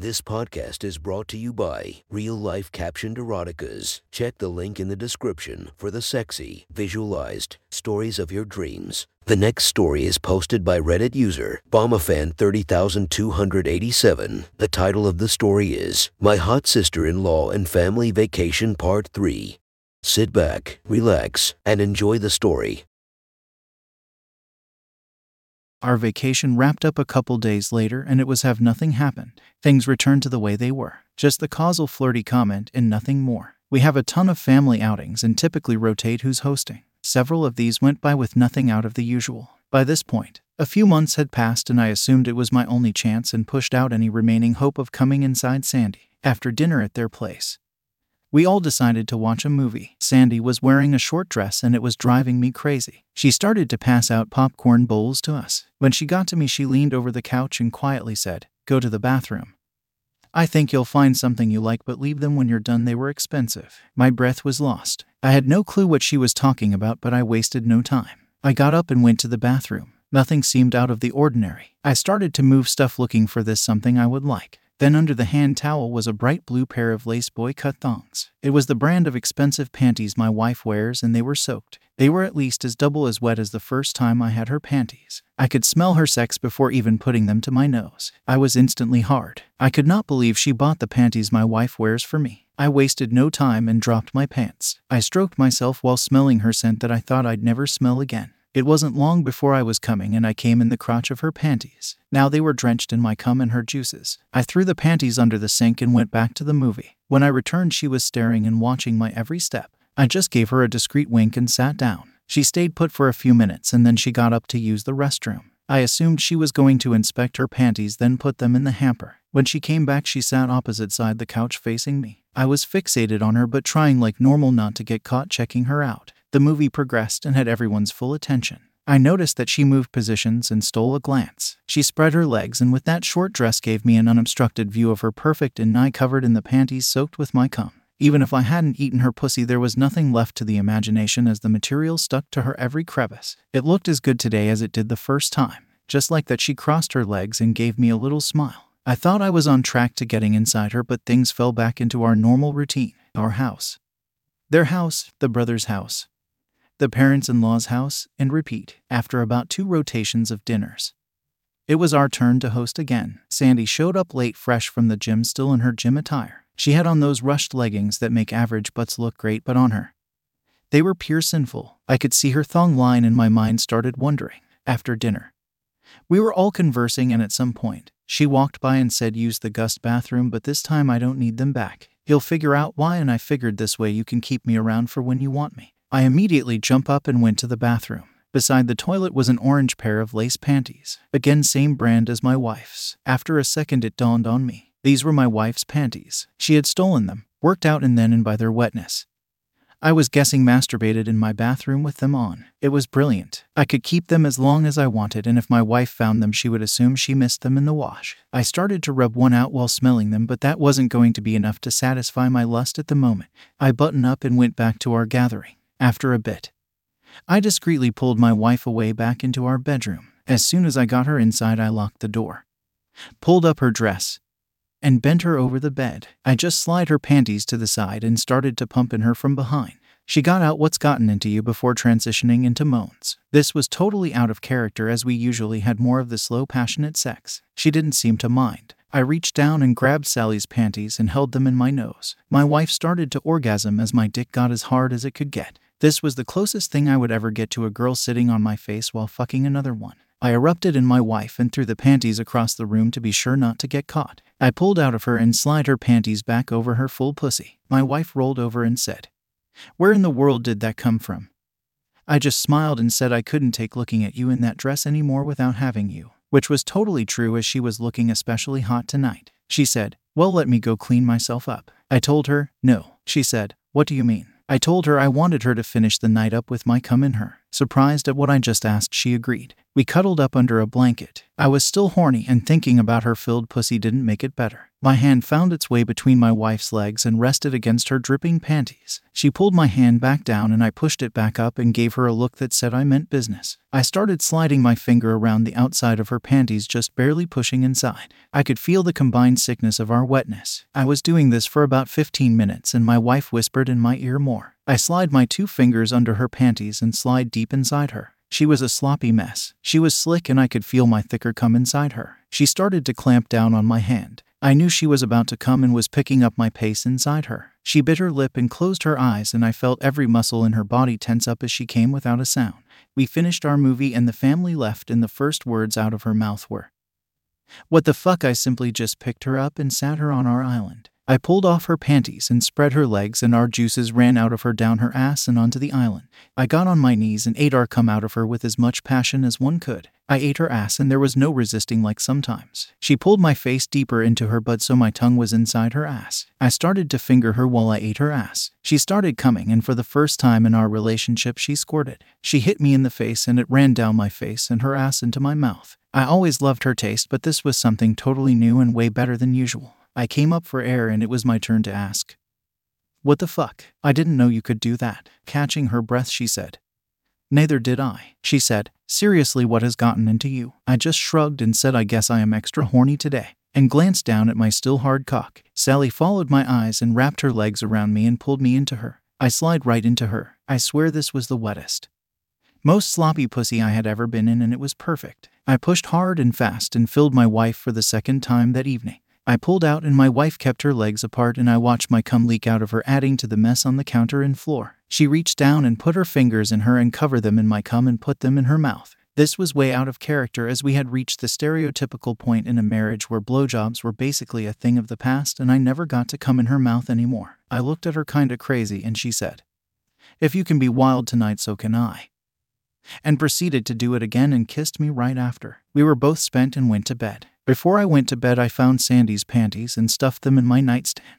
This podcast is brought to you by Real Life Captioned Eroticas. Check the link in the description for the sexy, visualized stories of your dreams. The next story is posted by Reddit user BombAFan30287. The title of the story is My Hot Sister in Law and Family Vacation Part 3. Sit back, relax, and enjoy the story. Our vacation wrapped up a couple days later, and it was have nothing happened. Things returned to the way they were. Just the causal flirty comment and nothing more. We have a ton of family outings and typically rotate who's hosting. Several of these went by with nothing out of the usual. By this point, a few months had passed, and I assumed it was my only chance and pushed out any remaining hope of coming inside Sandy after dinner at their place. We all decided to watch a movie. Sandy was wearing a short dress and it was driving me crazy. She started to pass out popcorn bowls to us. When she got to me, she leaned over the couch and quietly said, Go to the bathroom. I think you'll find something you like, but leave them when you're done. They were expensive. My breath was lost. I had no clue what she was talking about, but I wasted no time. I got up and went to the bathroom. Nothing seemed out of the ordinary. I started to move stuff looking for this something I would like. Then under the hand towel was a bright blue pair of lace boy cut thongs. It was the brand of expensive panties my wife wears, and they were soaked. They were at least as double as wet as the first time I had her panties. I could smell her sex before even putting them to my nose. I was instantly hard. I could not believe she bought the panties my wife wears for me. I wasted no time and dropped my pants. I stroked myself while smelling her scent that I thought I'd never smell again. It wasn't long before I was coming and I came in the crotch of her panties. Now they were drenched in my cum and her juices. I threw the panties under the sink and went back to the movie. When I returned, she was staring and watching my every step. I just gave her a discreet wink and sat down. She stayed put for a few minutes and then she got up to use the restroom. I assumed she was going to inspect her panties, then put them in the hamper. When she came back, she sat opposite side the couch facing me. I was fixated on her but trying like normal not to get caught checking her out. The movie progressed and had everyone's full attention. I noticed that she moved positions and stole a glance. She spread her legs and with that short dress gave me an unobstructed view of her perfect and nigh covered in the panties soaked with my cum. Even if I hadn't eaten her pussy, there was nothing left to the imagination as the material stuck to her every crevice. It looked as good today as it did the first time. Just like that, she crossed her legs and gave me a little smile. I thought I was on track to getting inside her, but things fell back into our normal routine our house. Their house, the brother's house the parents in law's house, and repeat after about two rotations of dinners. It was our turn to host again. Sandy showed up late, fresh from the gym, still in her gym attire. She had on those rushed leggings that make average butts look great, but on her, they were pure sinful. I could see her thong line, and my mind started wondering. After dinner, we were all conversing, and at some point, she walked by and said, Use the Gust bathroom, but this time I don't need them back. He'll figure out why, and I figured this way you can keep me around for when you want me. I immediately jump up and went to the bathroom. Beside the toilet was an orange pair of lace panties, again same brand as my wife's. After a second it dawned on me. These were my wife's panties. She had stolen them, worked out and then and by their wetness. I was guessing masturbated in my bathroom with them on. It was brilliant. I could keep them as long as I wanted, and if my wife found them, she would assume she missed them in the wash. I started to rub one out while smelling them, but that wasn't going to be enough to satisfy my lust at the moment. I buttoned up and went back to our gathering. After a bit, I discreetly pulled my wife away back into our bedroom. As soon as I got her inside, I locked the door, pulled up her dress, and bent her over the bed. I just slid her panties to the side and started to pump in her from behind. She got out what's gotten into you before transitioning into moans. This was totally out of character as we usually had more of the slow, passionate sex. She didn't seem to mind. I reached down and grabbed Sally's panties and held them in my nose. My wife started to orgasm as my dick got as hard as it could get. This was the closest thing I would ever get to a girl sitting on my face while fucking another one. I erupted in my wife and threw the panties across the room to be sure not to get caught. I pulled out of her and slid her panties back over her full pussy. My wife rolled over and said, Where in the world did that come from? I just smiled and said I couldn't take looking at you in that dress anymore without having you, which was totally true as she was looking especially hot tonight. She said, Well, let me go clean myself up. I told her, No. She said, What do you mean? I told her I wanted her to finish the night up with my cum in her. Surprised at what I just asked, she agreed. We cuddled up under a blanket. I was still horny, and thinking about her filled pussy didn't make it better. My hand found its way between my wife's legs and rested against her dripping panties. She pulled my hand back down, and I pushed it back up and gave her a look that said I meant business. I started sliding my finger around the outside of her panties, just barely pushing inside. I could feel the combined sickness of our wetness. I was doing this for about 15 minutes, and my wife whispered in my ear more. I slide my two fingers under her panties and slide deep inside her. She was a sloppy mess. She was slick, and I could feel my thicker come inside her. She started to clamp down on my hand. I knew she was about to come and was picking up my pace inside her. She bit her lip and closed her eyes, and I felt every muscle in her body tense up as she came without a sound. We finished our movie, and the family left, and the first words out of her mouth were, What the fuck? I simply just picked her up and sat her on our island. I pulled off her panties and spread her legs, and our juices ran out of her down her ass and onto the island. I got on my knees and ate our cum out of her with as much passion as one could. I ate her ass, and there was no resisting like sometimes. She pulled my face deeper into her butt so my tongue was inside her ass. I started to finger her while I ate her ass. She started coming, and for the first time in our relationship, she squirted. She hit me in the face, and it ran down my face and her ass into my mouth. I always loved her taste, but this was something totally new and way better than usual. I came up for air and it was my turn to ask. What the fuck? I didn't know you could do that. Catching her breath, she said. Neither did I, she said. Seriously, what has gotten into you? I just shrugged and said, I guess I am extra horny today, and glanced down at my still hard cock. Sally followed my eyes and wrapped her legs around me and pulled me into her. I slid right into her. I swear this was the wettest. Most sloppy pussy I had ever been in, and it was perfect. I pushed hard and fast and filled my wife for the second time that evening. I pulled out and my wife kept her legs apart and I watched my cum leak out of her, adding to the mess on the counter and floor. She reached down and put her fingers in her and covered them in my cum and put them in her mouth. This was way out of character as we had reached the stereotypical point in a marriage where blowjobs were basically a thing of the past and I never got to come in her mouth anymore. I looked at her kinda crazy and she said, If you can be wild tonight, so can I. And proceeded to do it again and kissed me right after. We were both spent and went to bed. Before I went to bed, I found Sandy's panties and stuffed them in my nightstand.